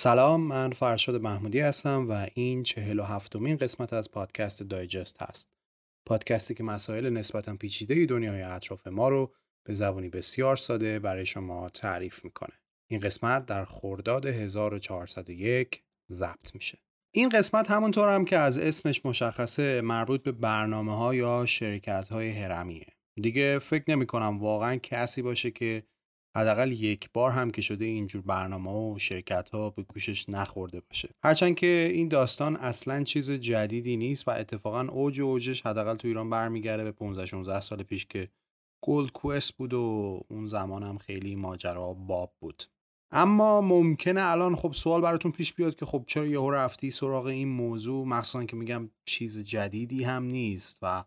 سلام من فرشاد محمودی هستم و این چهل و هفتمین قسمت از پادکست دایجست هست. پادکستی که مسائل نسبتا پیچیده دنیای اطراف ما رو به زبانی بسیار ساده برای شما تعریف می‌کنه. این قسمت در خرداد 1401 ضبط میشه. این قسمت همونطور هم که از اسمش مشخصه مربوط به برنامه ها یا شرکت های هرمیه. دیگه فکر نمی کنم واقعا کسی باشه که حداقل یک بار هم که شده اینجور برنامه و شرکت ها به گوشش نخورده باشه. هرچند که این داستان اصلا چیز جدیدی نیست و اتفاقا اوج اوجش حداقل تو ایران برمیگرده به 15 16 سال پیش که گولد کوست بود و اون زمان هم خیلی ماجرا باب بود. اما ممکنه الان خب سوال براتون پیش بیاد که خب چرا یهو رفتی سراغ این موضوع؟ مخصوصا که میگم چیز جدیدی هم نیست و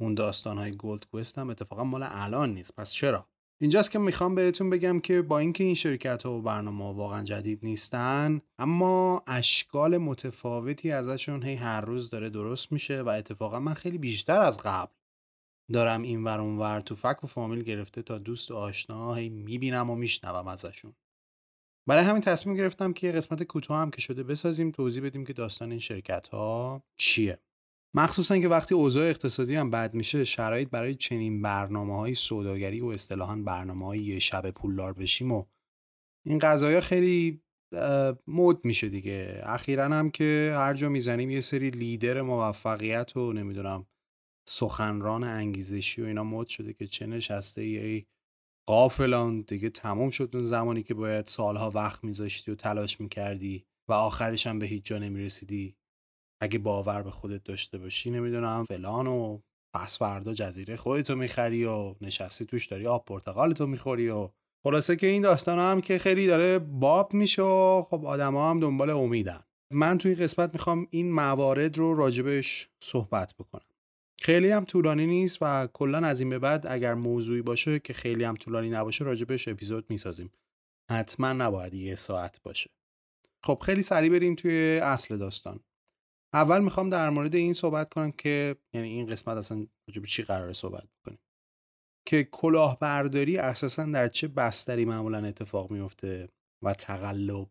اون داستان های گولد کوست هم اتفاقا مال الان نیست. پس چرا؟ اینجاست که می‌خوام بهتون بگم که با اینکه این شرکت و برنامه واقعا جدید نیستن اما اشکال متفاوتی ازشون هی هر روز داره درست میشه و اتفاقا من خیلی بیشتر از قبل دارم این ور ور تو فک و فامیل گرفته تا دوست و آشنا هی می‌بینم و میشنوم ازشون. برای همین تصمیم گرفتم که قسمت کوتاه هم که شده بسازیم توضیح بدیم که داستان این شرکت ها چیه. مخصوصا که وقتی اوضاع اقتصادی هم بد میشه شرایط برای چنین برنامه های سوداگری و اصطلاحا برنامه های شب پولدار بشیم و این قضايا خیلی مد میشه دیگه. اخیرا هم که هر جا می‌زنیم یه سری لیدر موفقیت و نمی‌دونم سخنران انگیزشی و اینا مد شده که چه نشسته ای قافلان دیگه تموم شد اون زمانی که باید سالها وقت میذاشتی و تلاش می‌کردی و آخرش هم به هیچ جا نمی‌رسیدی. اگه باور به خودت داشته باشی نمی‌دونم فلان و پس فردا جزیره خودتو می‌خری و نشستی توش داری آب پرتقالتو می‌خوری و خلاصه که این داستان هم که خیلی داره باب میشه و خب آدما هم دنبال امیدن. من توی قسمت می‌خوام این موارد رو راجبش صحبت بکنم. خیلی هم طولانی نیست و کلا از این به بعد اگر موضوعی باشه که خیلی هم طولانی نباشه راجبش اپیزود می‌سازیم. حتما نباید یه ساعت باشه. خب خیلی سریع بریم توی اصل داستان. اول می‌خوام در مورد این صحبت کنم که یعنی این قسمت اصلا به چی قراره صحبت بکنیم. که کلاهبرداری اساسا در چه بستری معمولا اتفاق میفته و تقلب.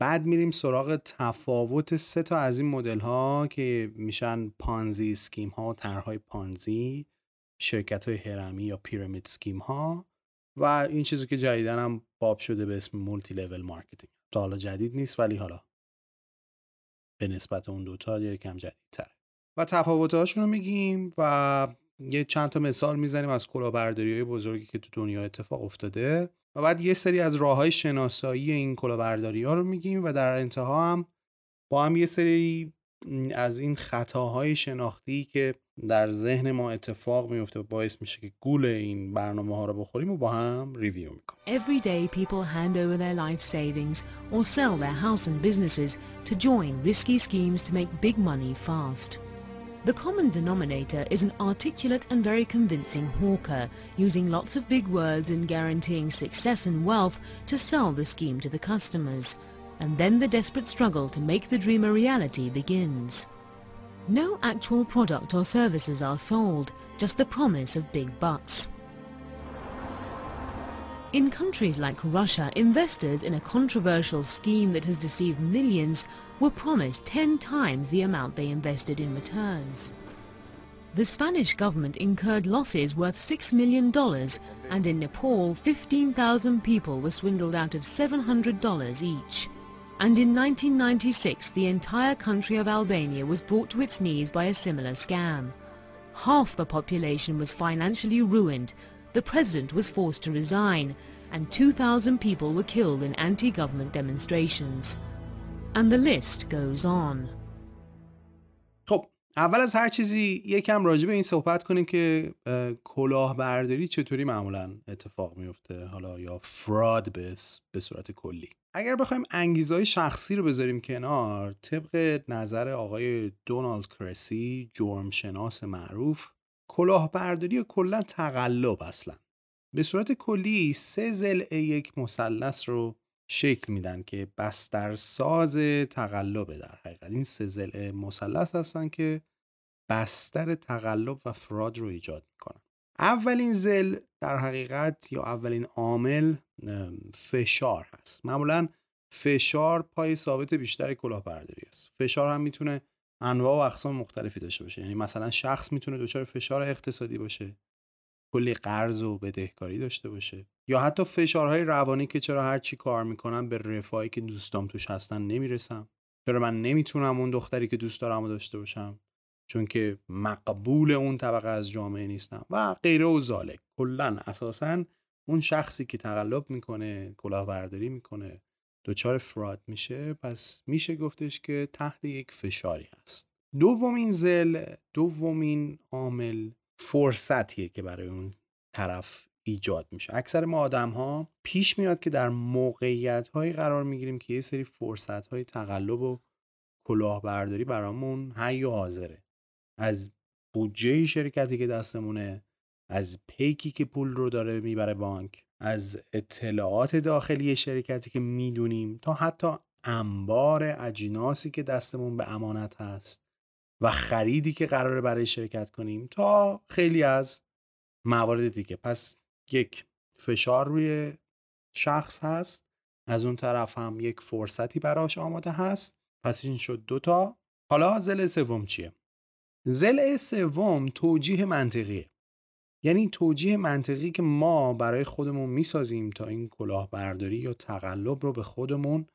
بعد میریم سراغ تفاوت سه تا از این مدل ها که میشن پانزی سکیم ها طرحهای پانزی شرکت های هرمی یا پیرامید سکیم ها و این چیزی که جدیداً هم باب شده به اسم multi level marketing تا حالا جدید نیست ولی حالا به نسبت اون دوتا یکم جدیدتره. و تفاوتهاشون رو میگیم و یه چند تا مثال می‌زنیم از کلاهبرداری های بزرگی که تو دنیا اتفاق افتاده و بعد یه سری از راه های شناسایی این کلاهبرداری ها رو میگیم و در انتها هم با هم یه سری از این خطاهای شناختی که در ذهن ما اتفاق میفته و باعث میشه که گول این برنامه ها رو بخوریم و با هم ریویو میکنیم. Every day people hand over their life savings or sell their house and businesses to join risky schemes to make big money fast. The common denominator is an articulate and very convincing hawker using lots of big words and guaranteeing success and wealth to sell the scheme to the customers. And then the desperate struggle to make the dream a reality begins. No actual product or services are sold, just the promise of big bucks. In countries like Russia, investors in a controversial scheme that has deceived millions were promised 10 times the amount they invested in returns. The Spanish government incurred losses worth $6 million and in Nepal 15,000 people were swindled out of $700 each And in 1996 the entire country of Albania was brought to its knees by a similar scam. Half the population was financially ruined, the president was forced to resign, and 2,000 people were killed in anti-government demonstrations. And the list goes on. خب اول از هر چیزی یکم راجع به این صحبت کنیم که کلاهبرداری چطوری معمولا اتفاق میفته حالا یا فراد به به صورت کلی اگر بخوایم انگیزهای شخصی رو بذاریم کنار طبق نظر آقای دونالد کرسی جرمشناس معروف کلاهبرداری و کلا تقلب اصلا. به صورت کلی سه زلعه یک مثلث رو شکل میدن که بسترساز تقلبه در حقیقت. این سه زل مثلث هستن که بستر تقلب و فراد رو ایجاد می‌کنن. اولین زل در حقیقت یا اولین عامل فشار هست. معمولا فشار پای ثابت بیشتر کلاهبرداری است. فشار هم می‌تونه انواع و اقسام مختلفی داشته باشه. یعنی مثلا شخص می‌تونه دچار فشار اقتصادی باشه کلی قرض و بدهکاری داشته باشه. یا حتی فشارهای روانی که چرا هر چی کار می‌کنم به رفاهی که دوستام توش هستن نمی‌رسم. چرا من نمی‌تونم اون دختری که دوست دارم داشته باشم؟ چون که مقبول اون طبقه از جامعه نیستم. و غیره و زالک. کلا اساسا اون شخصی که تقلب می‌کنه کلاهبرداری می‌کنه دچار فراد میشه پس میشه گفتش که تحت یک فشاری هست. دومین زل دومین عامل فرصتیه که برای اون طرف ایجاد میشه. اکثر ما آدم ها پیش میاد که در موقعیت هایی قرار می‌گیریم که یه سری فرصت های تقلب و کلاهبرداری برامون حی و حاضره. از بودجه شرکتی که دستمونه از پیکی که پول رو داره می‌بره بانک از اطلاعات داخلی شرکتی که می‌دونیم تا حتی انبار اجناسی که دستمون به امانت هست و خریدی که قراره برای شرکت کنیم تا خیلی از موارد دیگه. پس یک فشار روی شخص هست از اون طرف هم یک فرصتی براش آماده هست. پس این شد دوتا حالا زل سوم چیه؟ زل سوم توجیه منطقیه. یعنی توجیه منطقی که ما برای خودمون می‌سازیم تا این کلاهبرداری یا تقلب رو به خودمون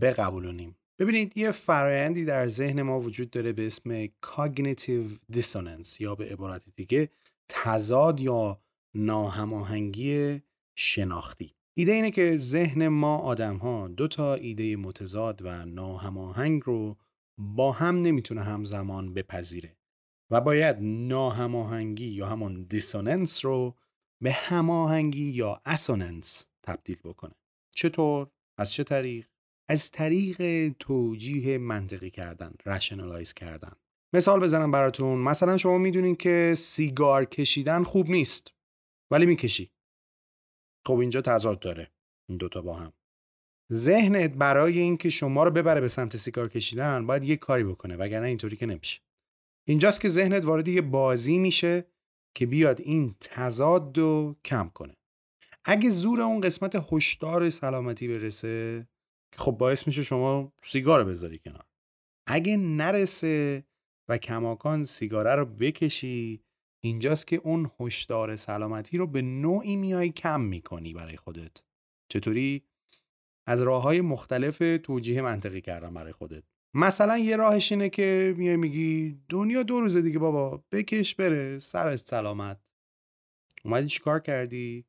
بقبولونیم. ببینید یه فرایندی در ذهن ما وجود داره به اسم cognitive dissonance یا به عبارت دیگه تضاد یا ناهماهنگی شناختی. ایده اینه که ذهن ما آدم ها دو تا ایده متضاد و ناهماهنگ رو با هم نمی‌تونه همزمان بپذیره و باید ناهماهنگی یا همون dissonance رو به هماهنگی یا consonance تبدیل بکنه. چطور؟ از چه طریق؟ از طریق توجیه منطقی کردن rationalize کردن. مثال بزنم براتون. مثلا شما می‌دونین که سیگار کشیدن خوب نیست ولی می‌کشی. خب اینجا تضاد داره. این دوتا با هم. ذهنت برای اینکه شما رو ببره به سمت سیگار کشیدن باید یه کاری بکنه وگرنه اینطوری که نمیشه. اینجاست که ذهنت وارد یه بازی میشه که بیاد این تضاد رو کم کنه. اگه زور اون قسمت هشدار سلامتی برسه خب باعث میشه شما سیگار رو بذاری کنار. اگه نرسه و کماکان سیگاره رو بکشی اینجاست که اون هشدار سلامتی رو به نوعی میای کم می‌کنی برای خودت. چطوری؟ از راه های مختلف توجیه منطقی کردن برای خودت. مثلا یه راهش اینه که میای میگی دنیا دو روزه دیگه بابا بکش بره سر سلامت. اومدی چیکار کردی؟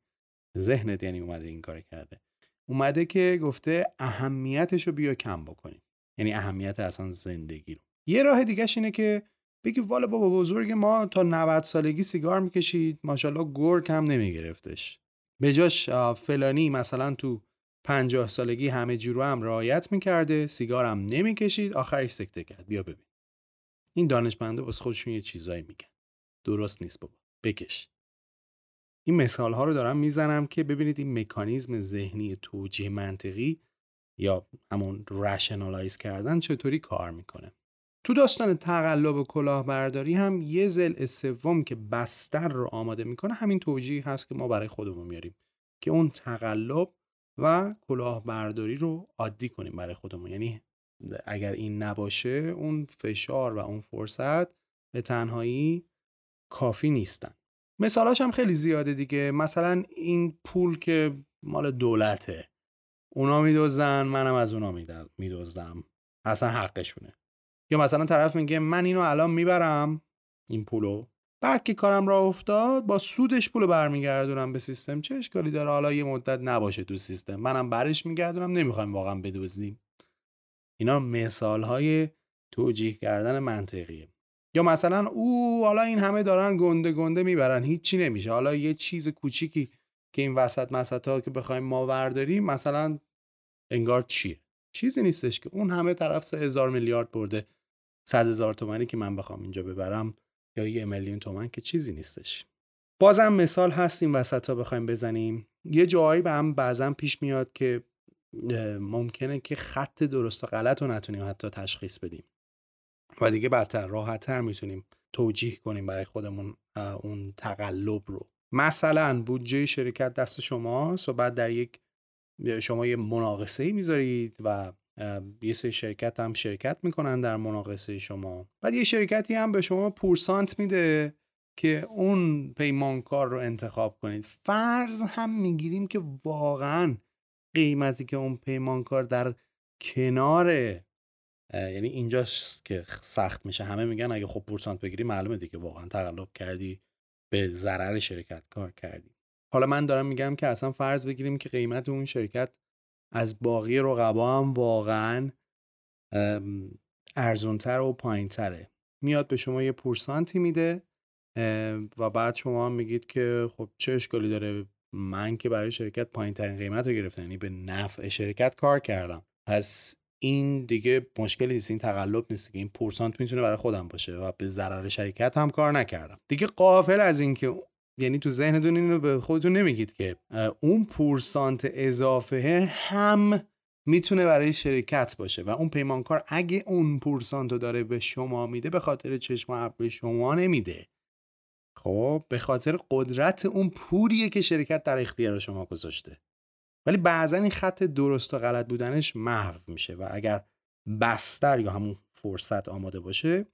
ذهنت یعنی اومده این کار کرده. اومده که گفته اهمیتش رو بیا کم بکنیم. یعنی اهمیت اصلا زندگی رو. یه راه دیگهش اینه که بگی والا بابا بزرگ ما تا 90 سالگی سیگار می‌کشید. ماشاءالله گرگ هم نمیگرفتش. به جاش فلانی مثلا تو 50 سالگی همه جورو هم رعایت می‌کرده سیگارم نمی‌کشید آخرش سکته کرد. بیا ببین. این دانشمنده واسه خودشون یه چیزایی میگن. درست نیست بابا. بکش. این مثال ها رو دارم می‌زنم که ببینید این مکانیزم ذهنی توجیه منطقی یا همون رشنالایز کردن چطوری کار می‌کنه. تو داستان تقلب و کلاهبرداری هم یه زل سوم که بستر رو آماده می‌کنه همین توجیه هست که ما برای خودمون میاریم که اون تقلب و کلاهبرداری رو عادی کنیم برای خودمون. یعنی اگر این نباشه اون فشار و اون فرصت به تنهایی کافی نیستن. مثالاش هم خیلی زیاده دیگه. مثلا این پول که مال دولته اونا میدوزن منم از اونا میدوزدم اصلا حقشونه. یا مثلا طرف میگه من اینو الان می‌برم این پولو. بعد که کارم را افتاد با سودش پولو برمیگردونم به سیستم. چه اشکالی داره؟ حالا یه مدت نباشه تو سیستم. منم برش میگردونم نمی‌خوایم واقعا بدوزدیم اینا مثال های توجیه کردن منطقیه. یا مثلا او حالا این همه دارن گنده گنده می‌برن. هیچی نمیشه. حالا یه چیز کوچیکی که این وسط مسط ها که بخوایم ما ورداریم مثلا انگار چیه؟ چیزی نیستش که. اون همه طرف سه هزار میلیارد برده. صد هزار تومنی که من بخوام اینجا ببرم. یا یه میلیون تومن که چیزی نیستش. بازم مثال هست این وسط ها بخوایم بزنیم. یه جایی به هم بعضا پیش میاد که ممکنه که خط درست و غلط رو نتونیم حتی تشخیص بدیم. و دیگه بدتر راحتتر می‌تونیم توجیه کنیم برای خودمون اون تقلب رو. مثلا بودجه شرکت دست شماست و بعد در یک شما یه مناقصه می‌ذارید و یه سری شرکت هم شرکت می‌کنن در مناقصه شما. بعد یه شرکتی هم به شما پورسانت میده که اون پیمانکار رو انتخاب کنید. فرض هم می‌گیریم که واقعا قیمتی که اون پیمانکار در کنار یعنی اینجاست که سخت میشه. همه میگن اگه خب پورسانت بگیری معلومه دیگه واقعا تقلب کردی به ضرر شرکت کار کردی. حالا من دارم میگم که اصلا فرض بگیریم که قیمت اون شرکت از باقی رقبا هم واقعا ارزونتر و پایینتره. میاد به شما یه پورسانتی میده و بعد شما هم میگید که خب چه اشکالی داره؟ من که برای شرکت پایین ترین قیمت رو گرفتم یعنی به نفع شرکت کار کردم. پس این دیگه مشکلی نیست این تقلب نیست که این پورسانت می‌تونه برای خودم باشه و به ضرر شرکت هم کار نکردم. دیگه قافل از این که یعنی تو ذهنتون اینو به خودتون نمیگید که اون پورسانت اضافه هم می‌تونه برای شرکت باشه و اون پیمانکار اگه اون پورسانت رو داره به شما میده به خاطر چشم به شما نمیده. خب به خاطر قدرت اون پولیه که شرکت در اختیار شما گذاشته. ولی بعضا این خط درست و غلط بودنش محو میشه و اگر بستر یا همون فرصت آماده باشه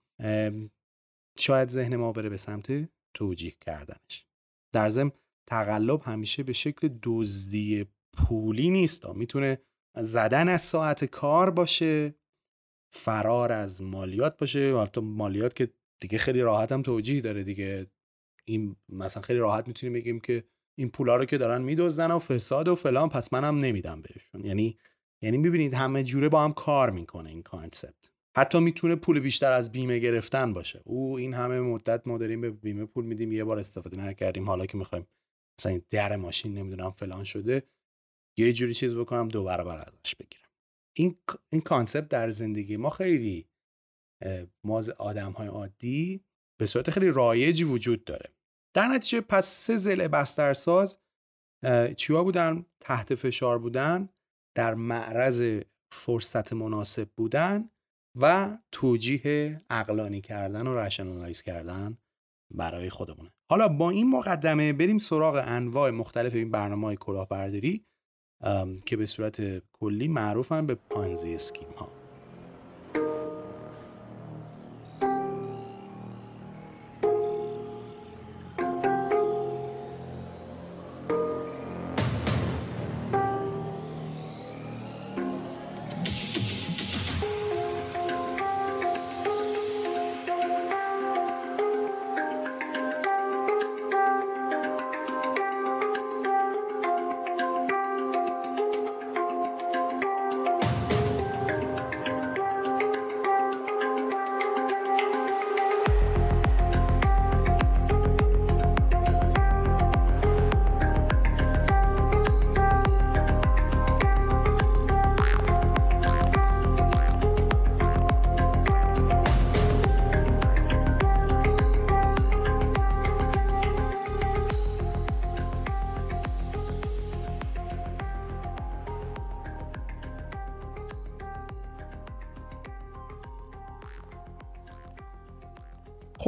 شاید ذهن ما بره به سمت توجیه کردنش. در ضمن تقلب همیشه به شکل دزدی پولی نیست می‌تونه زدن از ساعت کار باشه فرار از مالیات باشه. البته مالیات که دیگه خیلی راحت هم توجیه داره دیگه. این مثلا خیلی راحت می‌تونیم بگیم که این پولا رو که دارن میدزدن و فساد و فلان پس منم نمیدم بهشون. یعنی یعنی می‌بینید همه جوره با هم کار می‌کنه این کانسپت. حتی می‌تونه پول بیشتر از بیمه گرفتن باشه. او این همه مدت ما داریم به بیمه پول میدیم یه بار استفاده نکردیم. حالا که می‌خوایم مثلا در ماشین نمی‌دونم فلان شده یه جوری چیز بکنم دو برابر ازش بگیرم. این این concept در زندگی ما خیلی ما آدم های عادی به صورت خیلی رایجی وجود داره. در نتیجه پس سه ضلع بسترساز چیا بودن؟ تحت فشار بودن در معرض فرصت مناسب بودن. و توجیه عقلانی کردن و rationalize کردن برای خودمونه. حالا با این مقدمه بریم سراغ انواع مختلف این برنامه های کلاهبرداری که به صورت کلی معروفن به پانزی اسکیم ها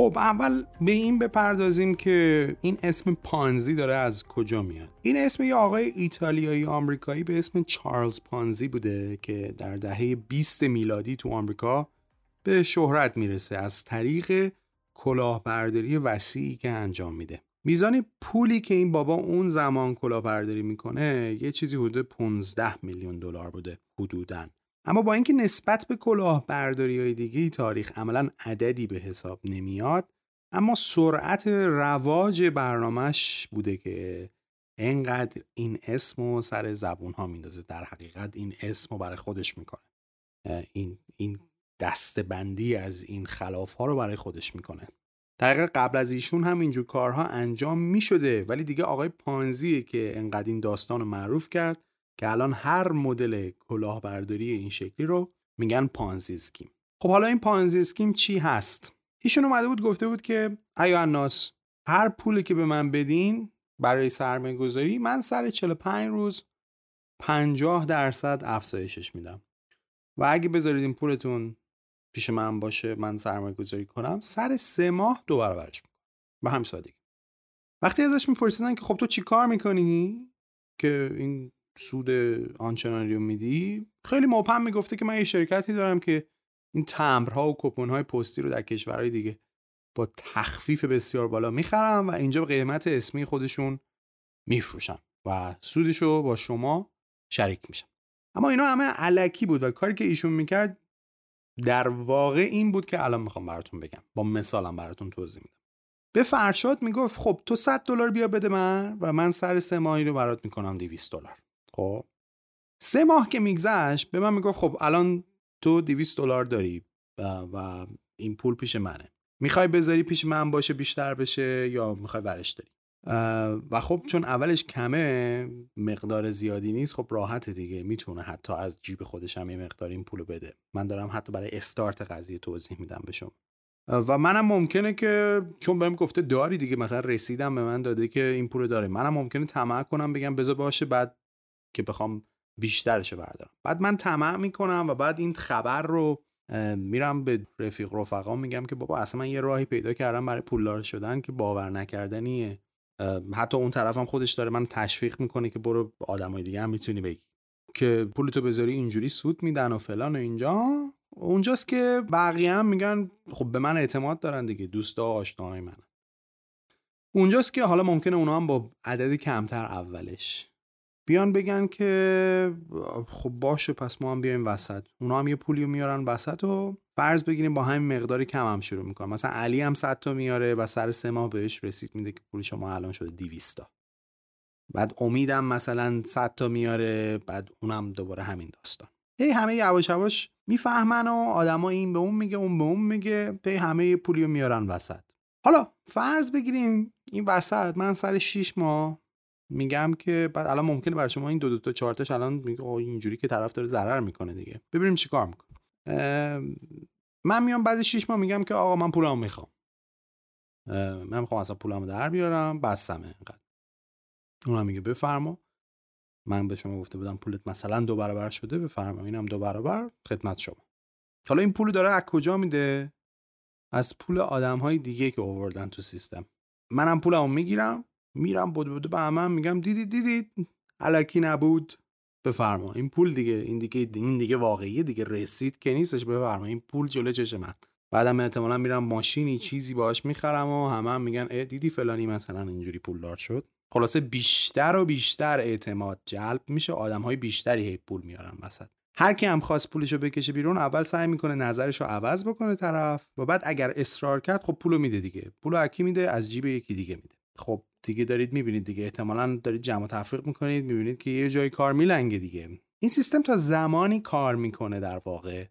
خب اول به این بپردازیم که این اسم پانزی داره از کجا میاد؟ این اسم یه آقای ایتالیایی آمریکایی به اسم چارلز پانزی بوده که در دهه 20 میلادی تو آمریکا به شهرت می‌رسه. از طریق کلاهبرداری وسیعی که انجام میده. میزان پولی که این بابا اون زمان کلاهبرداری می‌کنه یه چیزی حدود 15 میلیون دلار بوده حدوداً. اما با اینکه نسبت به کلاهبرداری های دیگه تاریخ عملا عددی به حساب نمیاد اما سرعت رواج برنامهش بوده که انقدر این اسم و سر زبون ها میندازه. در حقیقت این اسم رو برای خودش می‌کنه. این این دستبندی از این خلاف ها رو برای خودش می‌کنه. در قبل از ایشون هم اینجور کارها انجام می‌شده ولی دیگه آقای پانزیه که انقدر این داستان رو معروف کرد که الان هر مدل کلاهبرداری این شکلی رو میگن پانزی اسکیم. خب حالا این پانزی اسکیم چی هست؟ ایشون اومده بود گفته بود که ایا الناس هر پولی که به من بدین برای سرمایه گذاری من سر 45 روز 50 درصد افزایشش میدم. و اگه بذارید این پولتون پیش من باشه من سرمایه گذاری کنم سر سه ماه دو برابرش می‌کنم. به هم سادگی. وقتی ازش میپرسیدن که خب تو چی کار می‌کنی؟ که این سود آنچنانی رو میدی؟ خیلی مبهم می‌گفته که من یه شرکتی دارم که این تمبرها و کپون های پستی رو در کشورهای دیگه با تخفیف بسیار بالا می‌خرم و اینجا به قیمت اسمی خودشون میفروشم و سودش رو با شما شریک میشم. اما اینا همه علکی بود و کاری که ایشون می‌کرد در واقع این بود که الان می‌خوام براتون بگم. با مثالم براتون توضیح میدم. به فرشاد می‌گفت خب تو 100 دلار بیا بده من و من سر سه ماهی رو برات می‌کنم 200 دلار. خب؟ سه ماه که میگذشت به من می‌گفت خب الان تو 200 دلار داری و این پول پیش منه. می‌خوای بذاری پیش من باشه بیشتر بشه یا می‌خوای ورش داری؟ و خب چون اولش کمه مقدار زیادی نیست خب راحت دیگه. می‌تونه حتی از جیب خودش هم یه مقدار این پولو بده. من دارم حتی برای استارت قضیه توضیح میدم به شما و منم ممکنه که چون بهم گفته داری دیگه مثلا رسیدم به من داده که این پول داره. منم ممکنه طمع کنم بگم بذار باشه بعد که بخوام بیشترش بردارم. بعد من طمع می‌کنم و بعد این خبر رو میرم به رفیق رفقا میگم که بابا اصلا من یه راهی پیدا کردم برای پولدار شدن که باور نکردنیه. حتی اون طرفم خودش داره من تشویق می‌کنه که برو آدمای دیگه هم می‌تونی بگی. که پولتو بذاری اینجوری سود میدن و فلان و اینجا. اونجاست که بقیه هم میگن خب به من اعتماد دارن دیگه دوستا و آشناهای من اونجاست که حالا ممکنه اونا هم با عدد کمتر اولش بیان بگن که خب باشه پس ما هم بیایم وسط. اونا هم یه پولی میارن وسط و فرض بگیریم با همین مقداری کم هم شروع می‌کنن. مثلا علی هم 100 تا میاره و سر سه ماه بهش رسید میده که پول شما الان شده 200 تا. بعد امیدم مثلا 100 تا میاره بعد اونم دوباره همین داستان. هی همه یواش یواش می‌فهمن و آدما این به اون میگه اون به اون میگه هی همه پولی رو میارن وسط. حالا فرض بگیریم این وسط من سر 6 ماه میگم که بعد الان ممکنه برای شما این دو دو تا چهار تاش الان میگه اینجوری که طرف داره ضرر می‌کنه دیگه. ببینیم چیکار می‌کنه. من میام بعد 6 ماه میگم که آقا من پولمو می‌خوام. من می‌خوام اصلا پولمو در بیارم بسمه اینقدر اونم میگه بفرما. من به شما گفته بودم پولت مثلا دو برابر شده بفرما. اینم دو برابر خدمت شما. حالا این پول داره از کجا میده؟ از پول آدم های دیگه که آوردن تو سیستم. منم پولمو می‌گیرم میرم بود بود به همه میگم دیدید دیدید علکی نبود. بفرما این پول دیگه این دیگه این دیگه واقعیه دیگه رسید که نیستش بفرما این پول جلو چش من. بعدم احتمالا میرم ماشینی چیزی باش می‌خرم و همه هم میگن اه دیدی فلانی مثلا اینجوری پولدار شد؟ خلاصه بیشتر و بیشتر اعتماد جلب میشه آدم های بیشتری هی پول میارن وسط. هر کی هم خواست پولشو بکشه بیرون اول سعی می‌کنه نظرشو عوض بکنه طرف و بعد اگر اصرار کرد خب پولو میده دیگه. پولو اکی میده؟ از جیب یکی دیگه میده. خب دیگه دارید می‌بینید دیگه. احتمالا دارید جمع تفریق می‌کنید می‌بینید که یه جای کار میلنگه دیگه. این سیستم تا زمانی کار می‌کنه در واقع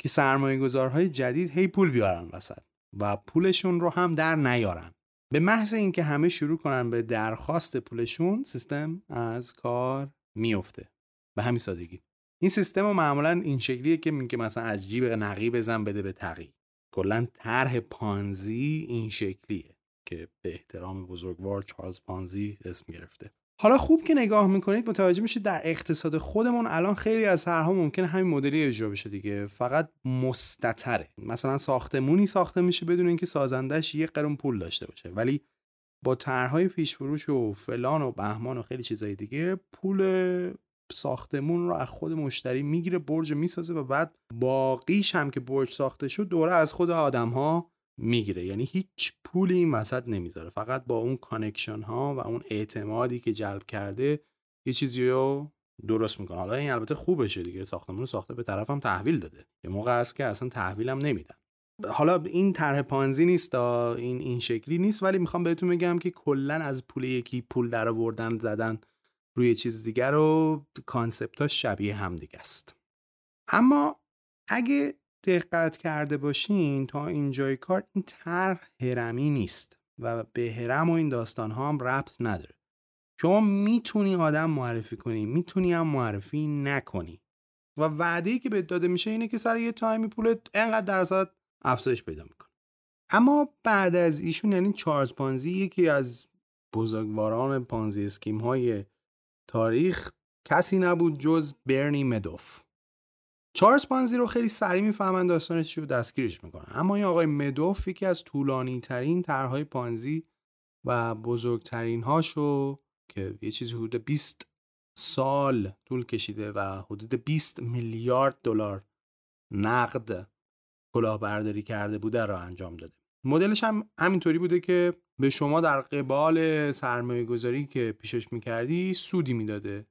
که سرمایه گذارهای جدید هی پول بیارن وسط و پولشون رو هم در نیارن. به محض اینکه همه شروع کنن به درخواست پولشون سیستم از کار میفته به همین سادگی. این سیستم رو معمولا این شکلیه که میگه مثلا از جیب نقی بزن بده به تقی. کلا طرح پانزی این شکلیه. که به احترام بزرگوار چارلز پانزی اسم گرفته. حالا خوب که نگاه می‌کنید متوجه میشید در اقتصاد خودمون الان خیلی از طرحها ممکنه همین مدلی اجرا بشه دیگه. فقط مستتره مثلا ساختمونی ساخته میشه بدون اینکه سازندش یه قرون پول داشته باشه. ولی با طرحهای پیش فروش و فلان و بهمان و خیلی چیزای دیگه پول ساختمون رو از خود مشتری می‌گیره برج می‌سازه و بعد باقیش هم که برج ساخته شد دوباره از خود آدم ها می‌گیره. یعنی هیچ پولی این وسط نمی‌ذاره. فقط با اون connection ها و اون اعتمادی که جلب کرده یه چیزی رو درست می‌کنه. حالا این البته خوبشه دیگه. ساختمون ساخته به طرفم تحویل داده. یه موقع هست که اصلا تحویلم نمیدن. حالا این طرح پانزی نیست این این شکلی نیست ولی می‌خوام بهتون بگم که کلا از پول یکی پول در آوردن زدن روی چیز دیگر رو کانسپت شبیه هم دیگه است. اما اگه دقت کرده باشین تا اینجای کار این طرح هرمی نیست و به هرم و این داستان ها هم ربط نداره. شما می‌تونی آدم معرفی کنی می‌تونی هم معرفی نکنی. و وعده که بهت داده میشه اینه که سر یه تایمی پولت انقدر درصد افزایش پیدا می‌کنه. اما بعد از ایشون یعنی چارلز پانزی یکی از بزرگواران پانزی اسکیم های تاریخ کسی نبود جز برنی مدوف. چارلز پانزی رو خیلی سریع می‌فهمن داستانش رو دستگیرش می‌کنن. اما این آقای مدوف یکی از طولانی ترین طرحهای پانزی و بزرگترین هاشو که یه چیزی حدود 20 سال طول کشیده و حدود 20 میلیارد دلار نقد کلاهبرداری کرده بوده را انجام داده. مدلش هم همینطوری بوده که به شما در قبال سرمایه گذاری که پیشش می‌کردی سودی می‌داده.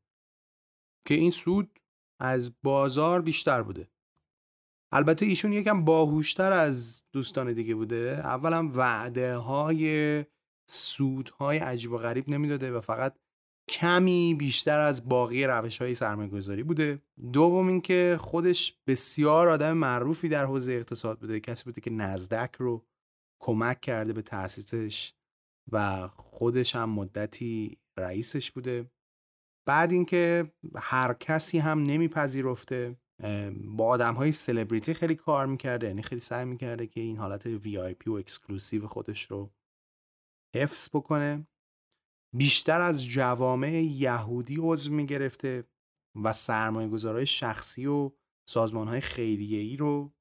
که این سود از بازار بیشتر بوده. البته ایشون یکم باهوشتر از دوستان دیگه بوده. اولا وعده های سودهای عجیب و غریب نمی‌داده و فقط کمی بیشتر از باقی روش های سرمایه گذاری بوده. دوم اینکه خودش بسیار آدم معروفی در حوزه اقتصاد بوده. کسی بوده که نزدک رو کمک کرده به تأسیسش و خودش هم مدتی رئیسش بوده. بعد اینکه هر کسی هم نمیپذیرفته با آدم های سلبریتی خیلی کار می‌کرده یعنی خیلی سعی می‌کرده که این حالت VIP و exclusive خودش رو حفظ بکنه. بیشتر از جوامع یهودی عضو می‌گرفته و سرمایه گذارهای شخصی و سازمان های خیریه ای رو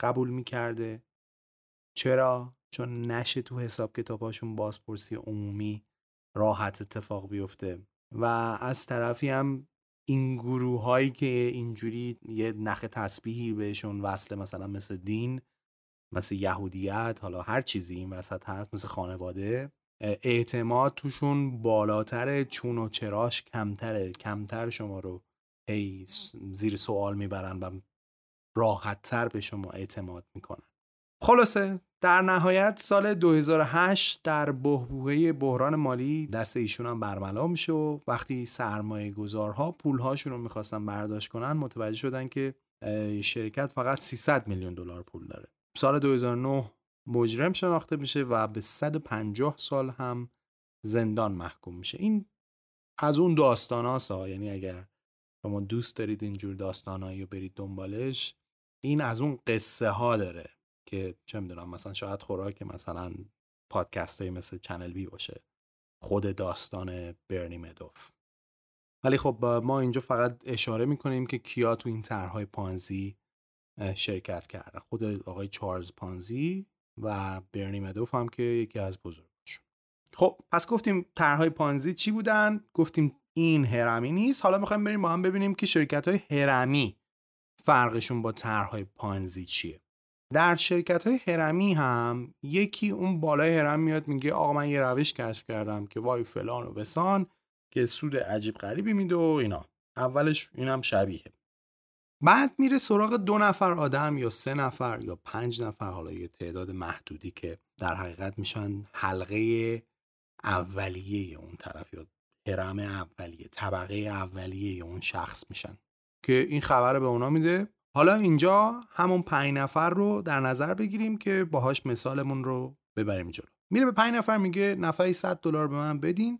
قبول می‌کرده. چرا؟ چون نشه تو حساب کتاباشون بازپرسی عمومی راحت اتفاق بیفته. و از طرفی هم این گروه هایی که اینجوری یه نخ تسبیحی بهشون وصله مثلا مثل دین مثل یهودیت حالا هر چیزی این وسط هست مثل خانواده اعتماد توشون بالاتر چون و چراش کمتره. کمتر شما رو هی زیر سوال می‌برن و راحتتر به شما اعتماد می‌کنن. خلاصه در نهایت سال 2008 در بحبوحه بحران مالی دست ایشون هم برملا میشه و وقتی سرمایه گذارها پولهاشون رو می‌خواستن برداشت کنن متوجه شدن که شرکت فقط 300 میلیون دلار پول داره. سال 2009 مجرم شناخته میشه و به 150 سال هم زندان محکوم میشه. این از اون داستان ها. یعنی اگر شما دوست دارید اینجور داستانهایی رو برید دنبالش این از اون قصه ها داره. که چه می‌دونم مثلا شاید خوراک مثلا پادکست های مثل چنل بی باشه. خود داستان برنی مدوف. ولی خب ما اینجا فقط اشاره می‌کنیم که کیا تو این طرحهای پانزی شرکت کرده خود آقای چارلز پانزی و برنی مدوف هم که یکی از بزرگشون. خب پس گفتیم طرحهای پانزی چی بودن؟ گفتیم این هرمی نیست. حالا می‌خوایم بریم با هم ببینیم که شرکت های هرمی فرقشون با طرحهای پانزی چیه. در شرکت های هرمی هم یکی اون بالای هرم میاد میگه آقا من یه روش کشف کردم که وای فلان و بسان که سود عجیب غریبی میده و اینا. اولش اینم شبیه. بعد میره سراغ دو نفر آدم یا سه نفر یا پنج نفر حالا یه تعداد محدودی که در حقیقت میشن حلقه اولیه اون طرف یا هرم اولیه طبقه اولیه اون شخص میشن که این خبر به اونا میده. حالا اینجا همون پنج نفر رو در نظر بگیریم که باهاش مثالمون رو ببریم جلو. میره به پنج نفر میگه نفری 100 دلار به من بدین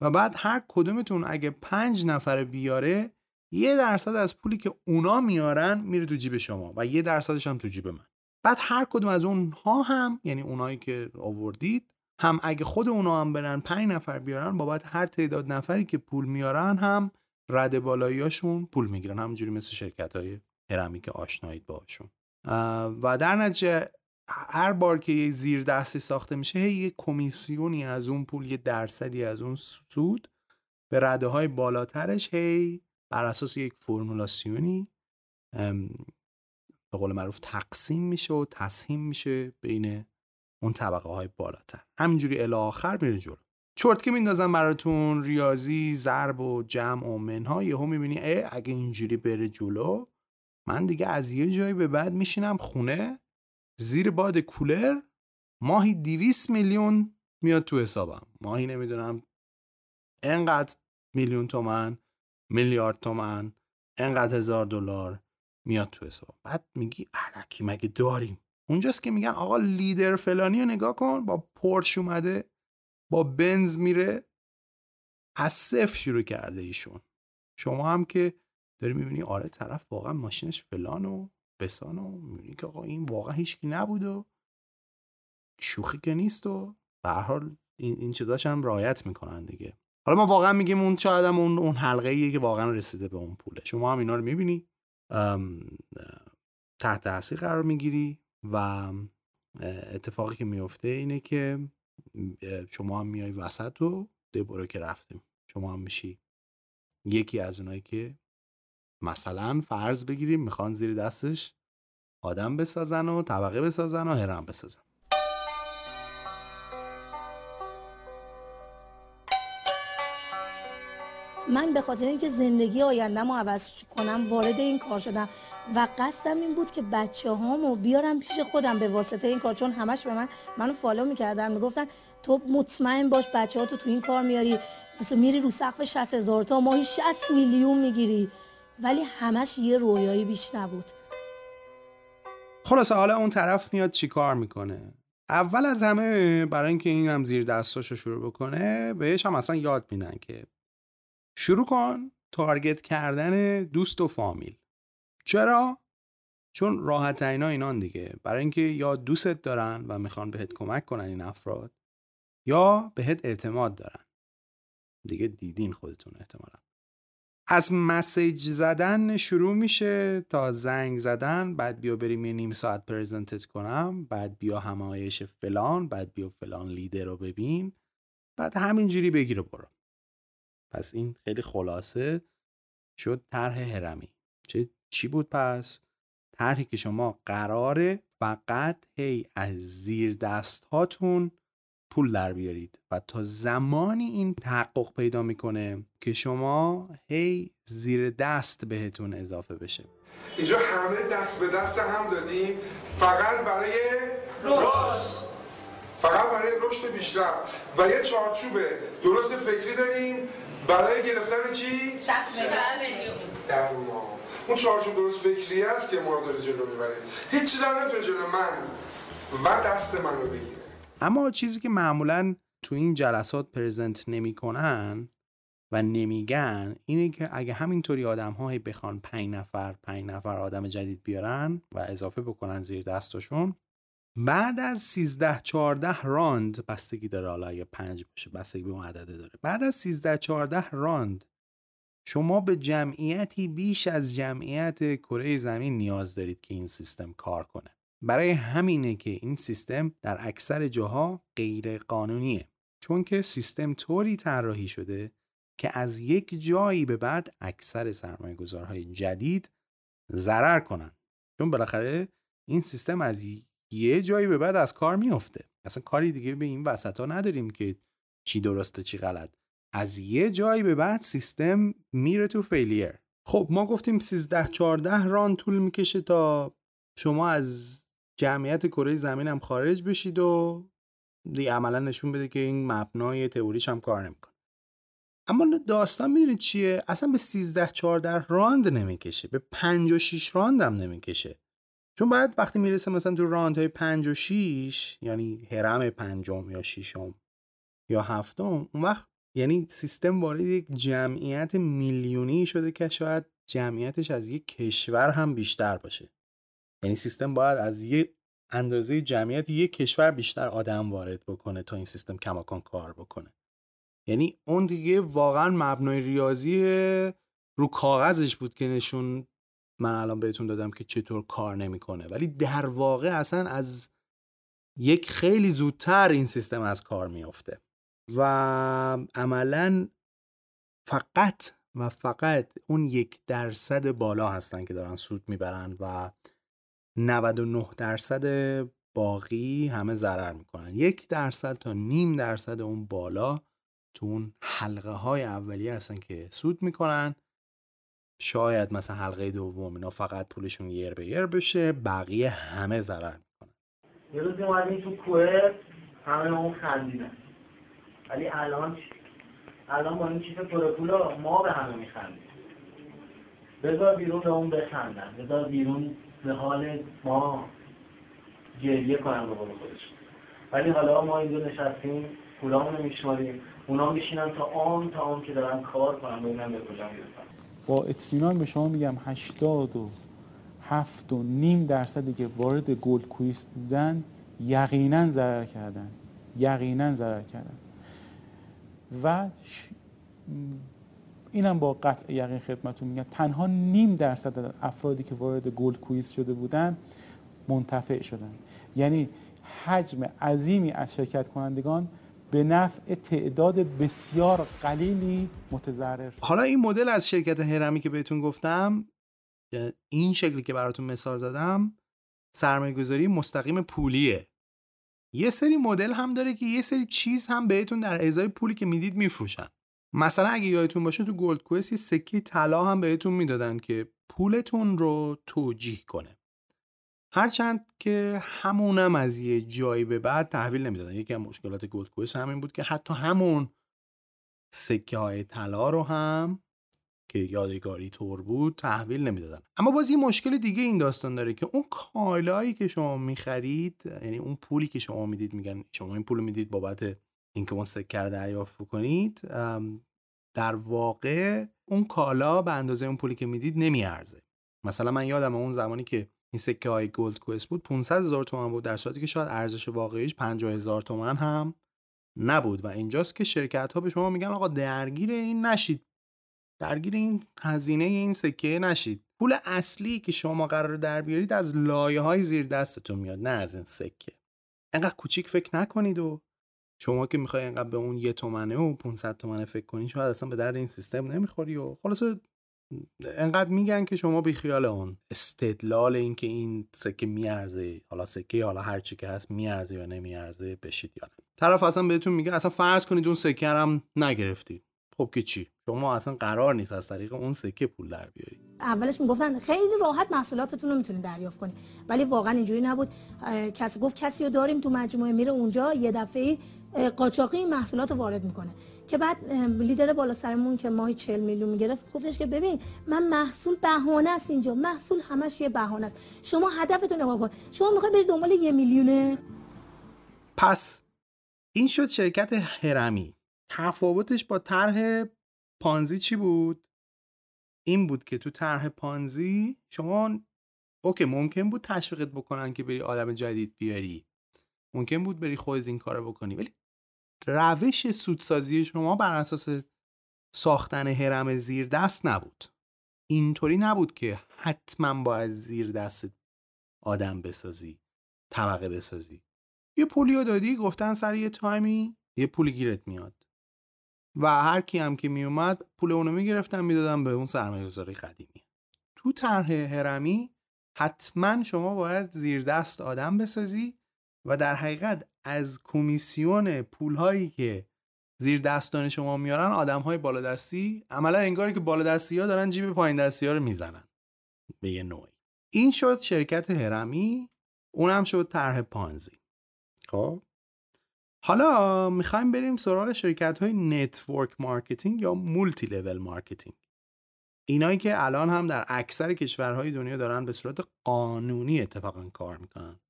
و بعد هر کدومتون اگه پنج نفر بیاره یه درصد از پولی که اونا میارن میره تو جیب شما و یه درصدش هم تو جیب من. بعد هر کدوم از اونها هم یعنی اونایی که آوردید هم اگه خود اونا هم برن پنج نفر بیارن بابت هر تعداد نفری که پول میارن هم رد بالاییاشون پول می‌گیرن. همونجوری مثل شرکت های هرمی که آشنایید باشون و در نتیجه هر بار که یه زیر دستی ساخته میشه یه کمیسیونی از اون پول یه درصدی از اون سود به رده های بالاترش هی بر اساس یک فرمولاسیونی به قول معروف تقسیم میشه و تسهیم میشه بین اون طبقه های بالاتر. همینجوری الی آخر میره جلو. چرت که میندازم براتون ریاضی ضرب و جمع و منها یهو می‌بینی اگه اینجوری بره جلو من دیگه از یه جایی به بعد میشینم خونه زیر باد کولر ماهی دیویس میلیون میاد تو حسابم. ماهی نمی‌دونم انقدر میلیون تومن میلیارد تومن انقدر هزار دلار میاد تو حساب بعد میگی علکی مگه داریم؟ اونجاست که میگن آقا لیدر فلانی رو نگاه کن با پورش اومده با بنز میره از صفر شروع کرده ایشون. شما هم که داری می‌بینی آره طرف واقعا ماشینش فلان و بسان و می‌بینی که آقا این واقعا هیچکی نبود و شوخی که نیست و به حال این, این چیزاش هم رایت می‌کنن دیگه. حالا ما واقعا میگیم اون شاید هم اون, اون حلقه ایه که واقعا رسیده به اون پوله. شما هم اینا رو می‌بینی. تحت تاثیر قرار می‌گیری و اتفاقی که میفته اینه که شما هم میای وسط و دبورو که رفتیم. شما هم میشی یکی از اونایی که مثلا فرض بگیریم می‌خوان زیر دستش آدم بسازن و طبقه بسازن و هرم بسازن. من به خاطر اینکه زندگی آیندم رو عوض کنم وارد این کار شدم و قصدم این بود که بچه هامو بیارم پیش خودم به واسطه این کار چون همش به من منو فالو می‌کردن می‌گفتن تو مطمئن باش بچه ها تو تو این کار میاری میری رو سقف 60 هزار تا ماهی 60 میلیون می‌گیری. ولی همش یه رویایی بیش نبود. خلاصه حالا اون طرف میاد چی کار می‌کنه؟ اول از همه برای اینکه این هم زیر دستاشو شروع بکنه بهش هم اصلا یاد میدن که شروع کن تارگت کردن دوست و فامیل. چرا؟ چون راحت ها اینان دیگه. برای اینکه یا دوستت دارن و می‌خوان بهت کمک کنن این افراد یا بهت اعتماد دارن. دیگه دیدین خودتون احتمالا. از مسیج زدن شروع میشه تا زنگ زدن بعد بیا بریم یه نیم ساعت پرزنتت کنم بعد بیا همایش فلان بعد بیا فلان لیدر رو ببین بعد همینجوری بگیر برو. پس این خیلی خلاصه شد طرح هرمی. چه چی بود پس؟ طرحی که شما قراره فقط هی از زیر دست هاتون پول در بیارید. و تا زمانی این تحقق پیدا می‌کنه که شما هی زیر دست بهتون اضافه بشه. اینجا همه دست به دست هم دادیم. فقط برای رشد. فقط برای رشد بیشتر. و یه چارچوب درست فکری داریم. برای گرفتن چی؟ 60 در ما اون چارچوب درست فکری است که ما داره جلو می‌بره. هیچ چیز هم نمی‌تونه جلو من و دست من رو بگیره. اما چیزی که معمولا تو این جلسات پرزنت نمی‌کنن و نمیگن اینه که اگه همینطوری آدم های بخوان پنج نفر پنج نفر آدم جدید بیارن و اضافه بکنن زیر دستشون بعد از 13 14 راند بستگی داره حالا اگه 5 باشه بستگی به اون عدده داره. بعد از 13 14 راند شما به جمعیتی بیش از جمعیت کره زمین نیاز دارید که این سیستم کار کنه. برای همینه که این سیستم در اکثر جاها غیر قانونیه چون که سیستم طوری طراحی شده که از یک جایی به بعد اکثر سرمایه گذارهای جدید ضرر کنن چون بالاخره این سیستم از یه جایی به بعد از کار میفته اصلا کاری دیگه به این وسط ها نداریم که چی درسته چی غلط. از یه جایی به بعد سیستم میره تو فیلیر خب ما گفتیم 13 14 ران طول می‌کشه تا شما از جمعیت کره زمین هم خارج بشید و دیگه عملا نشون بده که این مبنای تئوریش هم کار نمی‌کنه. اما داستان می‌دونید چیه؟ اصلا به 13 14 راند نمی‌کشه به 5 و 6 راند هم نمی‌کشه. چون بعد وقتی می‌رسه مثلا تو راند های 5 و 6 یعنی هرم پنجم یا ششم یا هفتم اون وقت یعنی سیستم وارد یک جمعیت میلیونی شده که شاید جمعیتش از یک کشور هم بیشتر باشه. یعنی سیستم باید از یه اندازه جمعیت یک کشور بیشتر آدم وارد بکنه تا این سیستم کماکان کار بکنه. یعنی اون دیگه واقعا مبنای ریاضی رو کاغذش بود که نشون من الان بهتون دادم که چطور کار نمی‌کنه. ولی در واقع اصلا از یک خیلی زودتر این سیستم از کار میافته. و عملا فقط و فقط اون یک درصد بالا هستن که دارن سود می‌برن و 99 درصد باقی همه ضرر می‌کنن. یک درصد تا نیم درصد اون بالا تو اون حلقه های اولیه هستن که سود می‌کنن. شاید مثلا حلقه دوم اینا فقط پولشون یر به یر بشه بقیه همه ضرر می‌کنن. یه روزی اومدیم تو کوه همه اون خندیدن. ولی الان الان با این چیز پولا ما به همه میخندیم. بذار بیرون به اون بخندن بذار بیرون به حال ما گریه کنن به خودش ولی حالا ما اینجا نشستیم پولامونو میشماریم اونا میشینن تا آن تا آن که دارن کار کنن ببینن به کجا با اطمینان به شما میگم 80 و هفت و نیم درصدی که وارد GoldQuest بودن یقینا ضرر کردن. یقینا ضرر کردن. و اینم با قطع یقین خدمتون میگم. تنها نیم درصد افرادی که وارد GoldQuest شده بودن منتفع شدن. یعنی حجم عظیمی از شرکت کنندگان به نفع تعداد بسیار قلیلی متضرر حالا این مدل از شرکت هرمی که بهتون گفتم این شکلی که براتون مثال زدم سرمایه گذاری مستقیم پولیه. یه سری مدل هم داره که یه سری چیز هم بهتون در ازای پولی که می‌دید میفروشن. مثلا اگه یادتون باشه تو GoldQuest یه سکه طلا هم بهتون می‌دادن که پولتون رو توجیه کنه. هرچند که همونم از یه جایی به بعد تحویل نمی‌دادن. یکی از مشکلات GoldQuest همین بود که حتی همون سکه های طلا رو هم که یادگاری طور بود تحویل نمی‌دادن. اما باز یه مشکل دیگه این داستان داره که اون کالایی که شما می‌خرید یعنی اون پولی که شما می‌دید میگن شما این پول می‌دید بابت اینکه اون سکه رو دریافت بکنید در واقع اون کالا به اندازه اون پولی که می‌دید نمیارزه. مثلا من یادم اون زمانی که این سکه های گلد کوست بود 500 هزار تومن بود در صورتی که شاید ارزش واقعیش 50 هزار تومن هم نبود. و اینجاست که شرکت ها به شما میگن آقا درگیر این نشید. درگیر این هزینه این سکه نشید. پول اصلی که شما قرار در بیارید از لایه های زیر دستتون میاد نه از این سکه. انقدر کوچیک فکر نکنید و شما که می‌خوای انقدر به اون یه تومنه و 500 تومنه فکر کنی شاید اصلا به درد این سیستم نمی‌خوری و خلاصه انقدر میگن که شما بیخیال اون استدلال این که این سکه میارزه حالا سکه حالا هر چی که هست میارزه یا نمیارزه بشید یا نه. طرف اصلا بهتون میگه اصلا فرض کنید اون سکه هم نگرفتید. خب که چی؟ شما اصلا قرار نیست از طریق اون سکه پول در بیارید. اولش می‌گفتن خیلی راحت محصولاتتون رو می‌تونید دریافت کنید. ولی واقعا اینجوری نبود. کسی گفت کسی رو داریم تو مجموعه میره اونجا یه دفعه قاچاقی محصولات رو وارد می‌کنه. که بعد لیدر بالا سرمون که ماهی 40 میلیون می‌گرفت گفتش که ببین من محصول بهانه است اینجا. محصول همش یه بهانه است. شما هدفتون نگاه کن. شما می‌خوای برید دنبال یه میلیونه؟ پس این شد شرکت هرمی. تفاوتش با طرح پانزی چی بود؟ این بود که تو طرح پانزی شما اوکی ممکن بود تشویقت بکنن که بری آدم جدید بیاری. ممکن بود بری خودت این کارو بکنی. ولی روش سودسازی شما بر اساس ساختن هرم زیر دست نبود. اینطوری نبود که حتما باید زیر دست آدم بسازی طبقه بسازی. یه پولیو دادی گفتن سر یه تایمی یه پولی گیرت میاد. و هر کی هم که میومد پول اونو می‌گرفتن می‌دادن به اون سرمایه گذاری قدیمی. تو طرح هرمی حتما شما باید زیر دست آدم بسازی و در حقیقت از کمیسیون پولهایی که زیر دستان شما میارن آدم های بالادستی عملا انگاری که بالادستی ها دارن جیب پایین دستی ها رو می‌زنن. به یه نوعی. این شد شرکت هرمی اونم شد طرح پانزی. خب؟ حالا می‌خوایم بریم سراغ شرکت های network marketing یا multi-level marketing. اینایی که الان هم در اکثر کشورهای دنیا دارن به صورت قانونی اتفاقا کار می‌کنن.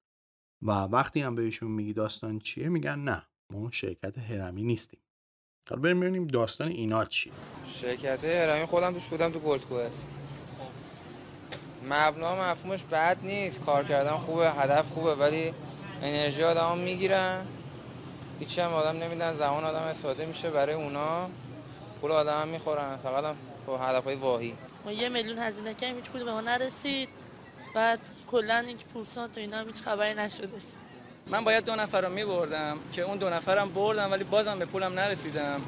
و وقتی هم بهشون میگی داستان چیه میگن نه ما شرکت هرمی نیستیم. حالا بریم ببینیم داستان اینا چیه. شرکت هرمی خودم توش بودم تو گلد کوست. مبنا مفهومش بد نیست کار کردن خوبه هدف خوبه ولی انرژی آدم می‌گیرن. هیچی هم آدم نمیدن زمان آدم استفاده میشه برای اونا. پول آدم هم می‌خورن فقط هم با هدف های واهی. ما یه میلیون هزینه کردیم هیچ به ما نرسید. بعد کلا این پورسان تو اینا هم هیچ خبری نشده. من باید دو نفر رو می بردم که اون دو نفرم بردم ولی بازم به پولم نرسیدم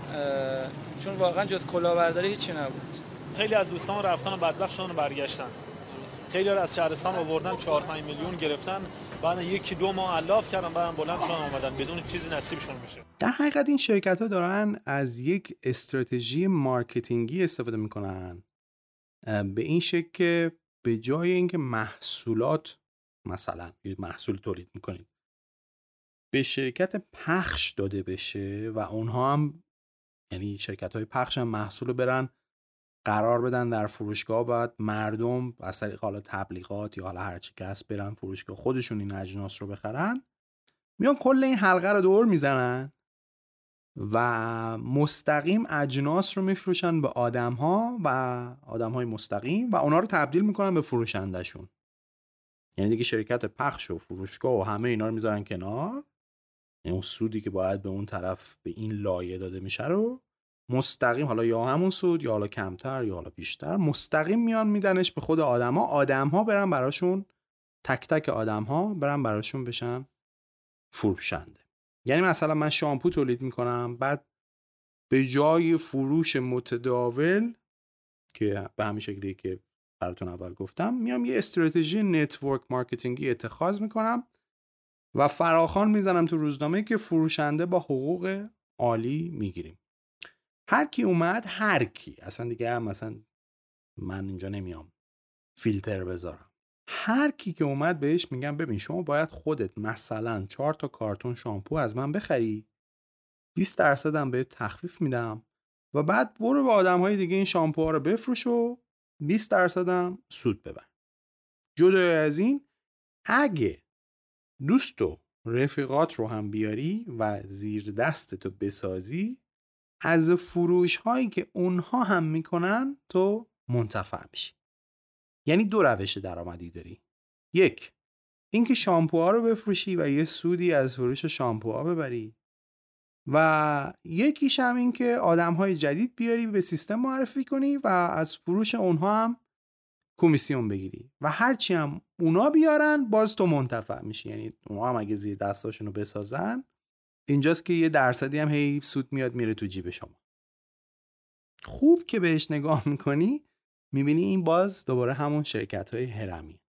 چون واقعا جز کلاهبرداری هیچی نبود. خیلی از دوستان رفتن و بدبخت شدن و برگشتن. خیلی از شهرستان آوردن 4 5 میلیون گرفتن. بعد یکی دو ماه الاف کردن بعدم بلند شدن اومدن. بدون چیزی نصیبشون میشه. در حقیقت این شرکت ها دارن از یک استراتژی مارکتینگی استفاده می‌کنن. به این شکل که به جای اینکه محصولات مثلا یه محصول تولید می‌کنید به شرکت پخش داده بشه و اونها هم یعنی شرکت های پخش هم محصول برن قرار بدن در فروشگاه باید مردم از طریق حالا تبلیغات یا حالا هرچی که هست برن فروشگاه خودشون این اجناس رو بخرن میان کل این حلقه رو دور می‌زنن. و مستقیم اجناس رو میفروشن به آدم ها و آدم های مستقیم و اونا رو تبدیل می‌کنن به فروشندهشون. یعنی دیگه شرکت پخش و فروشگاه و همه اینا رو می‌ذارن کنار. یعنی اون سودی که باید به اون طرف به این لایه داده میشه رو مستقیم حالا یا همون سود یا حالا کمتر یا حالا بیشتر مستقیم میان میدنش به خود آدما آدما برن براشون تک تک آدم ها برن براشون بشن فروشنده. یعنی مثلا من شامپو تولید می‌کنم بعد به جای فروش متداول که به همین شکلی که براتون اول گفتم میام یه استراتژی network marketing ی اتخاذ می‌کنم و فراخوان می‌زنم تو روزنامه که فروشنده با حقوق عالی می‌گیریم. هر کی اومد هر کی. اصلا دیگه هم مثلا من اینجا نمیام. فیلتر بذارم. هر کی که اومد بهش میگم ببین شما باید خودت مثلا چهار تا کارتون شامپو از من بخری 20 درصد هم به تخفیف میدم و بعد برو به آدم های دیگه این شامپوها رو بفروش و 20 درصد هم سود ببر. جدای از این اگه دوست و رفیقات رو هم بیاری و زیر دستتو بسازی از فروش هایی که اونها هم می‌کنن تو منتفع میشی. یعنی دو روش درآمدی داری. یک اینکه شامپوها رو بفروشی و یه سودی از فروش شامپوها ببری. و یکیش هم این که آدم های جدید بیاری به سیستم معرفی کنی و از فروش اونها هم کمیسیون بگیری. و هرچی هم اونا بیارن باز تو منتفع میشی. یعنی اونا هم اگه زیر دستاشون رو بسازن اینجاست که یه درصدی هم هی سود میاد میره تو جیب شما. خوب که بهش نگاه می‌کنی می‌بینی این باز دوباره همون شرکت های هرمی.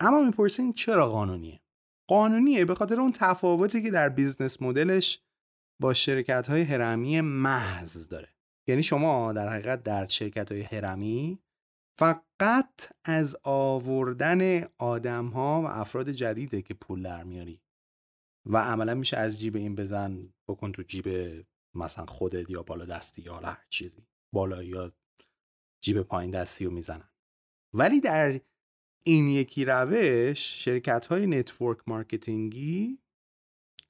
اما می‌پرسین چرا قانونیه؟ قانونیه به خاطر اون تفاوتی که در business model ش با شرکت های هرمی محض داره. یعنی شما در حقیقت در شرکت های هرمی فقط از آوردن آدم ها و افراد جدیده که پول در میاری. و عملا میشه از جیب این بزن بکن تو جیب مثلا خودت یا بالا دستی یا هر چیزی بالا یا جیب پایین دستی رو می‌زنن. ولی در این یکی روش شرکت های network marketing ی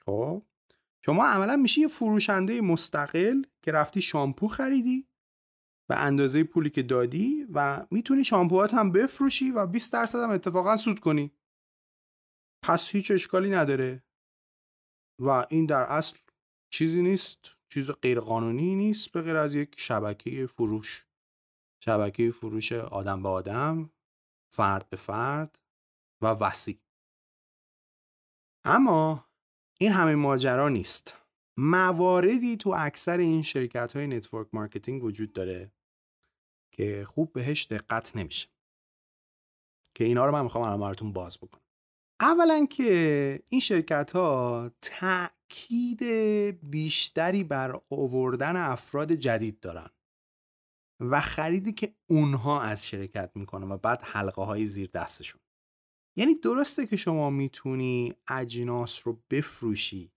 خب شما عملا میشه یه فروشنده مستقل که رفتی شامپو خریدی به اندازه پولی که دادی و می‌تونی شامپوهات هم بفروشی و 20 درصد هم اتفاقا سود کنی. پس هیچ اشکالی نداره. و این در اصل چیزی نیست چیز غیر قانونی نیست به غیر از یک شبکه فروش. شبکه فروش آدم به آدم فرد به فرد و وسیع. اما این همه ماجرا نیست. مواردی تو اکثر این شرکت های network marketing وجود داره که خوب بهش دقت نمیشه. که اینا رو من می‌خوام الان براتون باز بکنم. اولا که این شرکت ها تاکید بیشتری بر آوردن افراد جدید دارن. و خریدی که اونها از شرکت می‌کنن و بعد حلقه های زیر دستشون. یعنی درسته که شما می‌تونی اجناس رو بفروشی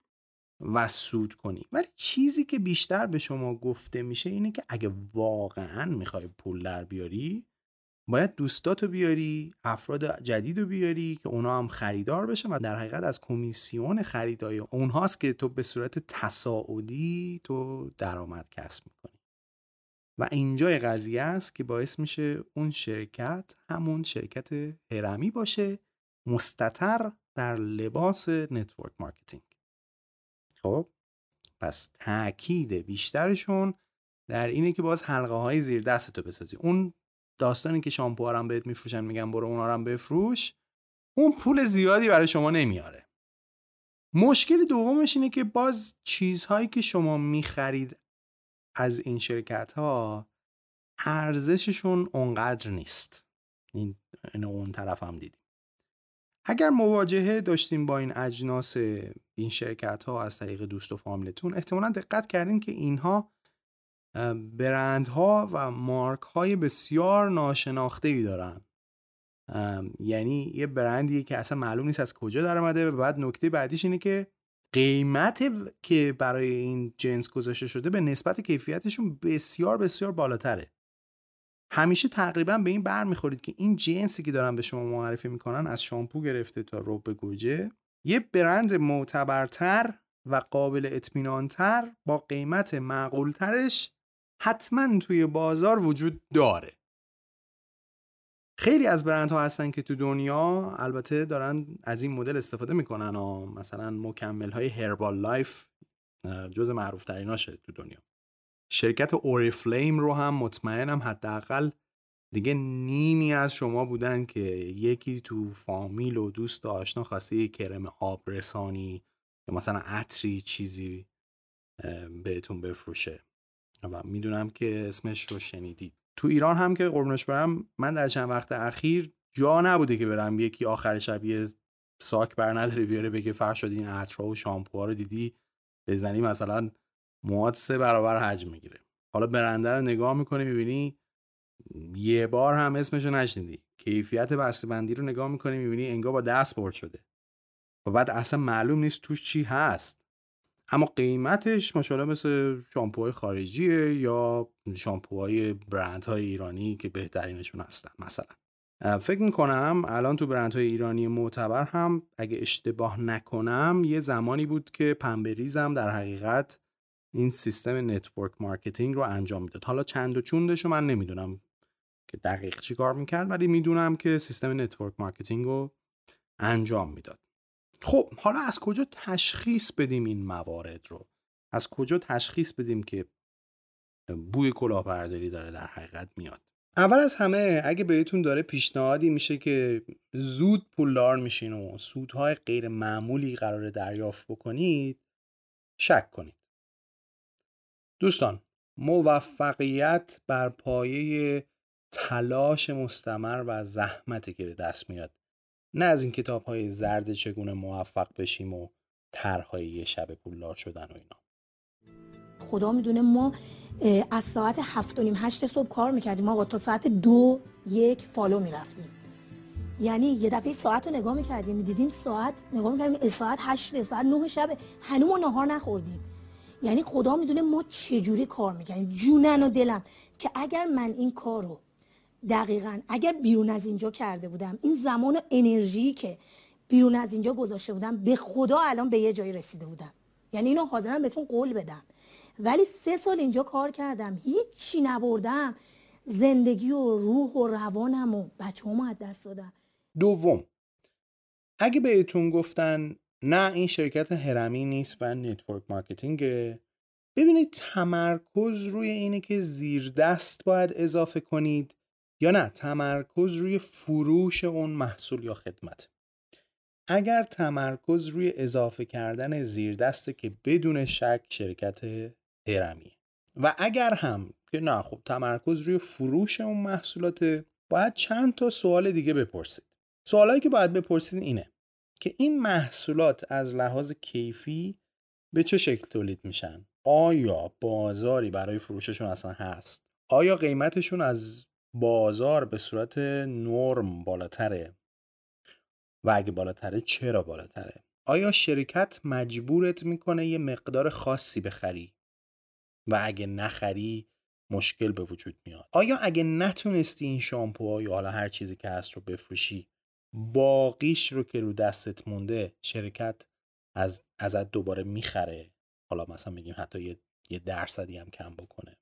و سود کنی ولی چیزی که بیشتر به شما گفته میشه اینه که اگه واقعا می‌خوای پول در بیاری باید دوستاتو بیاری افراد جدید رو بیاری که اونا هم خریدار بشن و در حقیقت از کمیسیون خریدای اونهاست که تو به صورت تصاعدی تو درآمد کسب می‌کنی. و اینجای قضیه است که باعث میشه اون شرکت همون شرکت هرمی باشه مستتر در لباس network marketing. خب پس تاکید بیشترشون در اینه که باز حلقه های زیر دستتو بسازی. اون داستانی که شامپو هم بهت میفروشن میگن برو اونا هم بفروش اون پول زیادی برای شما نمیاره. مشکل دومش اینه که باز چیزهایی که شما می‌خرید از این شرکت ها ارزششون اونقدر نیست. این اون طرف هم دیدیم. اگر مواجهه داشتیم با این اجناس این شرکت ها از طریق دوست و فامیلتون احتمالا دقت کردین که اینها برندها و مارک های بسیار ناشناخته ای دارن یعنی یه برندیه که اصلا معلوم نیست از کجا در آمده و بعد نکته بعدیش اینه که قیمت که برای این جنس گذاشته شده به نسبت کیفیتشون بسیار بسیار بالاتره. همیشه تقریبا به این بر می‌خورید که این جنسی که دارن به شما معرفی می‌کنن از شامپو گرفته تا رب گوجه یه برند معتبرتر و قابل اطمینانتر با قیمت معقولترش حتما توی بازار وجود داره. خیلی از برندها هستن که تو دنیا البته دارن از این مدل استفاده می‌کنن و مثلا مکمل های Herbalife جز معروف تریناشه تو دنیا. شرکت فلیم رو هم مطمئنم حداقل دیگه نیمی از شما بودن که یکی تو فامیل و دوست و آشنا خواسته یه کرم آب رسانی یا مثلا عطری چیزی بهتون بفروشه. و می‌دونم که اسمش رو شنیدید. تو ایران هم که قربونش برم من در چند وقت اخیر جا نبوده که برم یکی آخر شب یه ساک بر نداره بیاره بگه فرشاد این عطرها و شامپوها رو دیدی؟ بزنی مثلا مواد سه برابر حجم می‌گیره. حالا برنده رو نگاه می‌کنی می‌بینی یه بار هم اسمش رو نشنیدی. کیفیت بندی رو نگاه می‌کنی می‌بینی انگار با دست برد شده. و بعد اصلا معلوم نیست توش چی هست. اما قیمتش ماشاءالله مثل شامپوهای خارجیه یا شامپوهای برندهای ایرانی که بهترینشون هستن مثلا. فکر می‌کنم الان تو برندهای ایرانی معتبر هم اگه اشتباه نکنم یه زمانی بود که پنبه‌ریزم در حقیقت این سیستم network marketing رو انجام می‌داد. حالا چند و چونش رو من نمی‌دونم که دقیق چی کار می‌کرد ولی می‌دونم که سیستم network marketing رو انجام می‌داد. خب حالا از کجا تشخیص بدیم این موارد رو؟ از کجا تشخیص بدیم که بوی کلاهبرداری داره در حقیقت میاد؟ اول از همه اگه بهتون داره پیشنهادی میشه که زود پولدار میشین و سودهای غیر معمولی قرار دریافت بکنید شک کنید. دوستان موفقیت بر پایه تلاش مستمر و زحمتی که به دست میاد. نه از این کتاب های زرد چگونه موفق بشیم و طرحهای یه شب پولدار شدن و اینا. خدا می‌دونه ما از ساعت هفت و نیم هشت صبح کار می‌کردیم ما تا ساعت دو یک فالو می‌رفتیم. یعنی یه دفعه ساعت رو نگاه می‌کردیم می‌دیدیم ساعت نگاه می‌کردیم ساعت هشت ساعت نه شب هنوز ما نهار نخوردیم. یعنی خدا می‌دونه ما چجوری کار می‌کنیم جونن و دلم که اگر من این کار رو دقیقا. اگر بیرون از اینجا کرده بودم این زمان و انرژی که بیرون از اینجا گذاشته بودم به خدا الان به یه جایی رسیده بودم. یعنی اینو حاضرم بهتون قول بدم. ولی سه سال اینجا کار کردم هیچی نبردم. زندگی و روح و روانم و بچه هم از دست دادم. دوم اگه بهتون گفتن نه این شرکت هرمی نیست و network marketing ه ببینید تمرکز روی اینه که زیر دست باید اضافه کنید. یا نه تمرکز روی فروش اون محصول یا خدمت. اگر تمرکز روی اضافه کردن زیردسته که بدون شک شرکت هرمیه و اگر هم که نه خب تمرکز روی فروش اون محصولات باید چند تا سوال دیگه بپرسید. سوالایی که باید بپرسید اینه که این محصولات از لحاظ کیفی به چه شکل تولید میشن؟ آیا بازاری برای فروششون اصلا هست؟ آیا قیمتشون از بازار به صورت نرم بالاتره. و اگه بالاتره چرا بالاتره؟ آیا شرکت مجبورت می‌کنه یه مقدار خاصی بخری؟ و اگه نخری مشکل به وجود میاد. آیا اگه نتونستی این شامپوها یا حالا هر چیزی که هست رو بفروشی باقیش رو که رو دستت مونده شرکت از ازت دوباره می‌خره؟ حالا مثلا میگیم حتی یه, یه درصدی هم کم بکنه.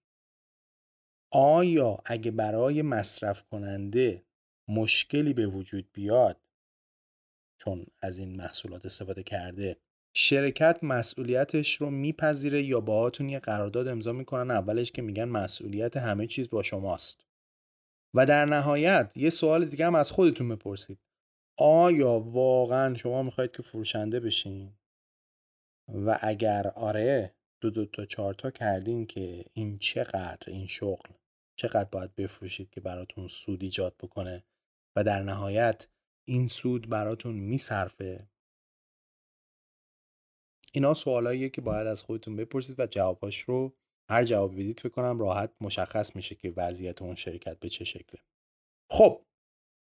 آیا اگه برای مصرف کننده مشکلی به وجود بیاد؟ چون از این محصولات استفاده کرده. شرکت مسئولیتش رو میپذیره یا باهاتون یه قرارداد امضا می‌کنن؟ اولش که میگن مسئولیت همه چیز با شماست. و در نهایت یه سوال دیگه هم از خودتون بپرسید. آیا واقعا شما می‌خواید که فروشنده بشین؟ و اگر آره دو دو تا چهار تا کردین که این چقدر این شغل چقدر باید بفروشید که براتون سود ایجاد بکنه و در نهایت این سود براتون میصرفه؟ اینا سوالاییه که باید از خودتون بپرسید و جواباش رو هر جواب بدید فکر کنم راحت مشخص میشه که وضعیت اون شرکت به چه شکله. خب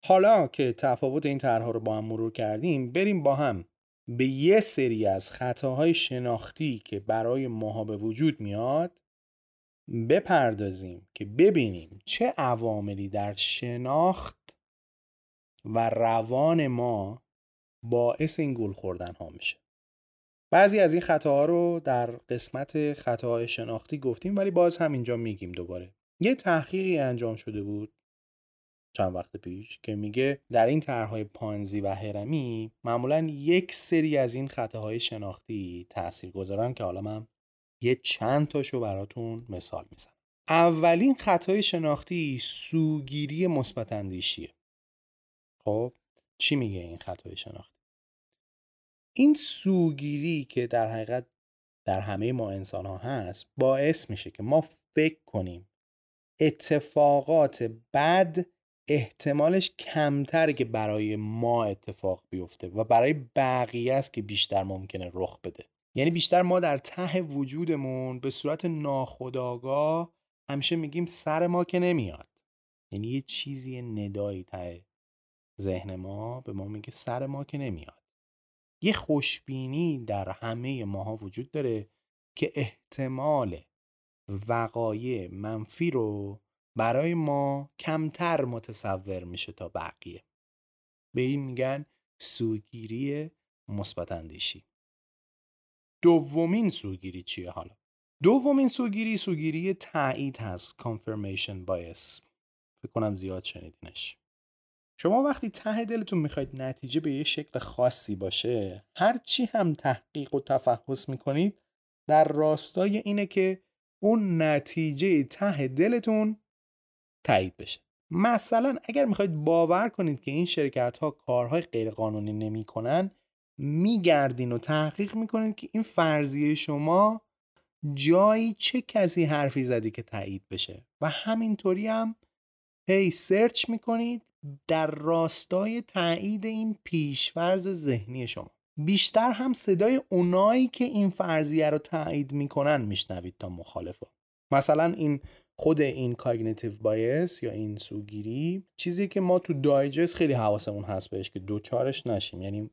حالا که تفاوت این طرحها رو با هم مرور کردیم بریم با هم به یه سری از خطاهای شناختی که برای ماها به وجود میاد بپردازیم که ببینیم چه عواملی در شناخت و روان ما باعث این گول خوردن ها میشه. بعضی از این خطاها رو در قسمت خطاهای شناختی گفتیم ولی باز هم اینجا میگیم دوباره. یه تحقیقی انجام شده بود چند وقت پیش که میگه در این طرحهای پانزی و هرمی معمولا یک سری از این خطاهای شناختی تأثیر گذارن که حالا من یه چند تاشو براتون مثال می‌زنم. اولین خطای شناختی سوگیری مثبت اندیشیه. خب چی میگه این خطای شناختی؟ این سوگیری که در حقیقت در همه ما انسان ها هست باعث میشه که ما فکر کنیم اتفاقات بد احتمالش کمتره که برای ما اتفاق بیفته و برای بقیه است که بیشتر ممکنه رخ بده. یعنی بیشتر ما در ته وجودمون به صورت ناخودآگاه همیشه میگیم سر ما که نمیاد. یعنی یه چیزی ندایی ته ذهن ما به ما میگه سر ما که نمیاد. یه خوشبینی در همه ماها وجود داره که احتمال وقایع منفی رو برای ما کمتر متصور میشه تا بقیه. به این میگن سوگیری مثبت اندیشی. دومین سوگیری چیه حالا؟ دومین سوگیری سوگیری تایید هست confirmation bias. فکر کنم زیاد شنیدینش. شما وقتی ته دلتون می‌خواید نتیجه به یه شکل خاصی باشه هر چی هم تحقیق و تفحص می‌کنید در راستای اینه که اون نتیجه ته دلتون تایید بشه. مثلا اگر می‌خواید باور کنید که این شرکت ها کارهای غیرقانونی نمی‌کنن میگردین و تحقیق می‌کنید که این فرضیه شما جایی چه کسی حرفی زدی که تایید بشه. و همینطوری هم هی سرچ می‌کنید در راستای تایید این پیشفرز ذهنی شما. بیشتر هم صدای اونایی که این فرضیه رو تایید می‌کنن میشنوید تا مخالفا. مثلا این خود این cognitive bias یا این سوگیری چیزی که ما تو دایجست خیلی حواسمون هست بهش که دوچارش نشیم. یعنی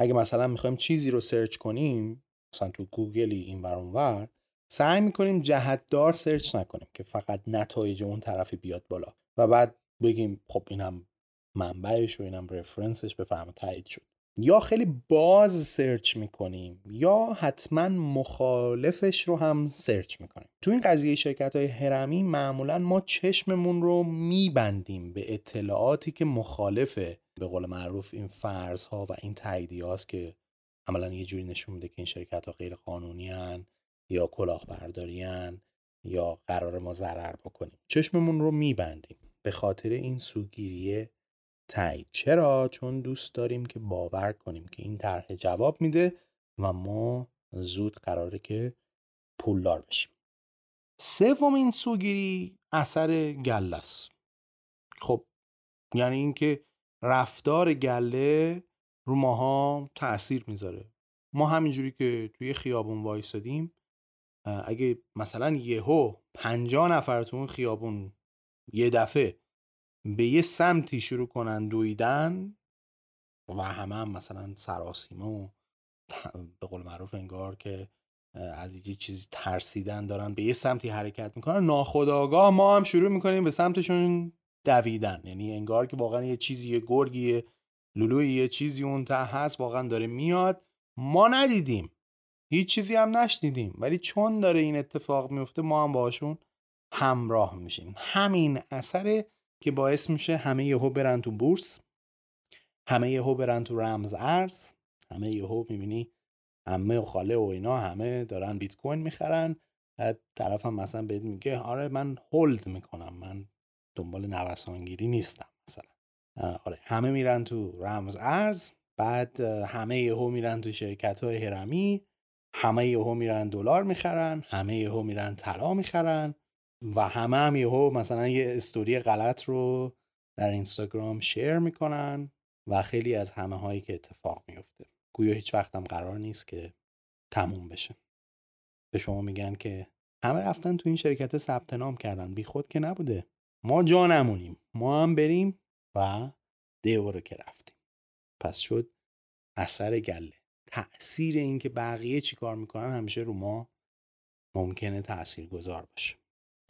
اگه مثلا می‌خوایم چیزی رو search کنیم مثلا تو گوگلی این ور سعی می‌کنیم جهتدار search نکنیم که فقط نتایج اون طرفی بیاد بالا و بعد بگیم خب اینم منبعش و اینم reference ش بعدم تایید شد. یا خیلی باز search می‌کنیم یا حتما مخالفش رو هم search می‌کنیم. تو این قضیه شرکت های هرمی معمولا ما چشممون رو میبندیم به اطلاعاتی که مخالفه به قول معروف این فرض ها و این تاییدی هاست که عملا یه جوری نشون میده که این شرکت ها غیر قانونی هن یا کلاهبرداری یا قرار ما ضرر بکنیم. چشممون رو میبندیم. به خاطر این سوگیریه تایید. چرا؟ چون دوست داریم که باور کنیم که این طرح جواب میده و ما زود قراره که پولدار بشیم. سومین سوگیری اثر گله است. خب یعنی اینکه رفتار گله رو ماها تاثیر می‌ذاره. ما همینجوری که توی خیابون وایسادیم اگه مثلا یهو پنجا نفر تو اون خیابون یه دفعه به یه سمتی شروع کنن دویدن و همه هم مثلا سراسیمه و به قول معروف انگار که از یه چیزی ترسیدن دارن به یه سمتی حرکت می‌کنن. ناخداگاه ما هم شروع می‌کنیم به سمتشون دویدن. یعنی انگار که واقعا یه چیزی یه گرگی لولوی یه چیزی اون ته هست واقعا داره میاد. ما ندیدیم. هیچ چیزی هم نشنیدیم. ولی چون داره این اتفاق میفته ما هم باشون همراه میشیم. همین اثر که باعث میشه همه یهو برن تو بورس همه یهو برن تو رمز ارز همه یهو می‌بینی همه و خاله و اینا همه دارن بیت کوین می‌خرن. طرف هم مثلا بهت میگه آره من هولد می‌کنم من دنبال نوسانگیری نیستم مثلا. آره همه میرن تو رمز ارز بعد همه یهو میرن تو شرکت های هرمی همه یهو میرن دلار می‌خرن همه یهو میرن طلا می‌خرن. و همه هم یهو مثلا یه استوری غلط رو در اینستاگرام شیر می‌کنن و خیلی از همه هایی که اتفاق میفته گویا هیچ وقت هم قرار نیست که تموم بشه. به شما میگن که همه رفتن تو این شرکت ثبت نام کردن. بی خود که نبوده. ما جا نمونیم ما هم بریم و د برو که رفتیم. پس شد اثر گله. تأثیر اینکه بقیه چی کار می‌کنن همیشه رو ما ممکنه تأثیر گذار باشه.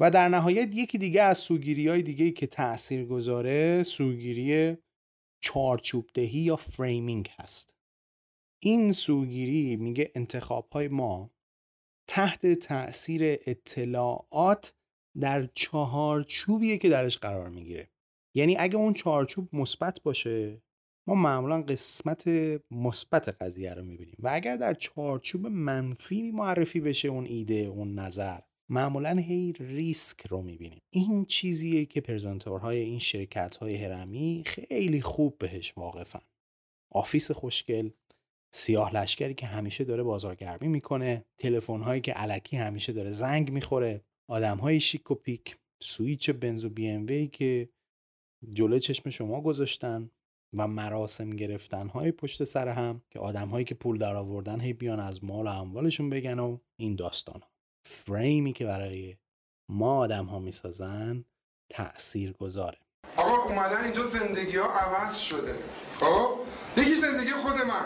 و در نهایت یکی دیگه از سوگیری های دیگه که تأثیر گذاره سوگیری چارچوب دهی یا framing هست. این سوگیری میگه انتخاب های ما تحت تأثیر اطلاعات در چهارچوبیه که درش قرار می‌گیره. یعنی اگه اون چهارچوب مثبت باشه ما معمولا قسمت مثبت قضیه رو می‌بینیم. و اگر در چارچوب منفی معرفی بشه اون ایده اون نظر معمولا هی ریسک رو می‌بینیم. این چیزیه که پرزنتورهای این شرکت های هرمی خیلی خوب بهش واقفن. office خوشگل سیاه لشکری که همیشه داره بازارگرمی می‌کنه تلفن هایی که الکی همیشه داره زنگ می‌خوره آدم های شیک و پیک سویچ بنز و بی ام وی که جلو چشم شما گذاشتن و مراسم گرفتن های پشت سر هم که آدم هایی که پول در آوردن هی بیان از مال و اموالشون بگن و این داستان ها فریمی که برای ما آدم ها می‌سازن تأثیر گذاره آقا اومدن اینجا زندگی ها عوض شده. خب؟ یکی زندگی خود من.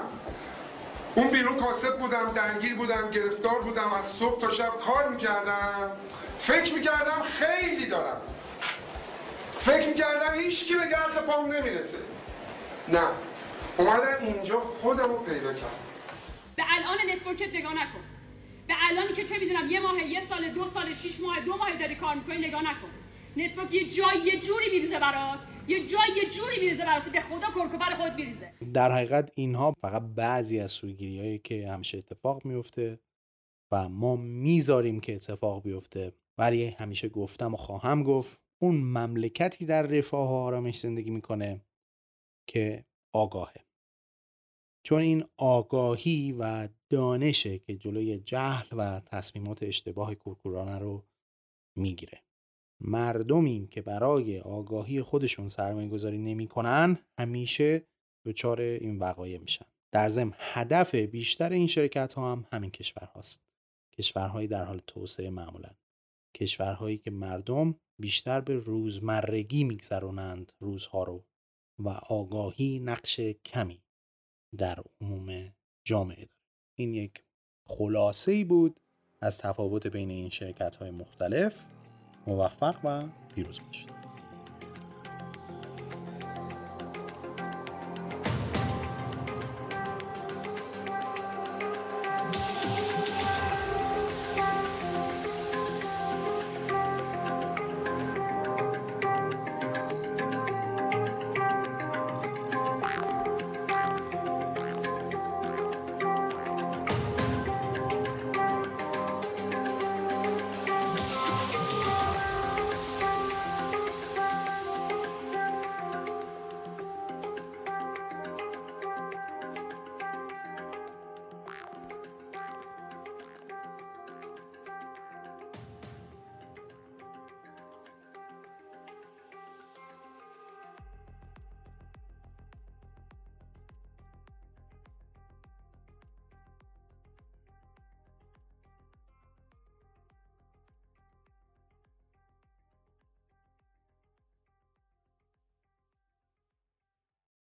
اون بیرون کاسب بودم درگیر بودم گرفتار بودم از صبح تا شب کار می‌کردم. فکر می‌کردم خیلی دارم. فکر می‌کردم هیچ کی به گرد پام نمی‌رسه. نه. اومدم اینجا خودم رو پیدا کردم. به الان network ت نگاه نکن. به الانی که چه می‌دونم یه ماه یه سال دو سال شیش ماه دو ماه داری کار می‌کنی نگاه نکن. نتورک یه جایی یه جوری میریزه برات یه جایی یه جوری میریزه برات به خدا کرکوبر خود میریزه. در حقیقت اینها فقط بعضی از سوگیری هایی که همیشه اتفاق میفته و ما می‌ذاریم که اتفاق بیفته. ولی همیشه گفتم و خواهم گفت اون مملکتی در رفاه و آرامش زندگی می‌کنه که آگاهه. چون این آگاهی و دانشه که جلوی جهل و تصمیمات اشتباه کورکورانه رو می‌گیره. مردمی که برای آگاهی خودشون سرمایه گذاری نمی کنن همیشه دچار این وقایع میشن. در ضمن هدف بیشتر این شرکت ها هم همین کشور هاست کشورهایی در حال توسعه معمولا. کشورهایی که مردم بیشتر به روزمرگی میگذرونند روزها رو و آگاهی نقش کمی. در عموم جامعه داره. این یک خلاصه ای بود از تفاوت بین این شرکت های مختلف. موفق و پیروز باشید.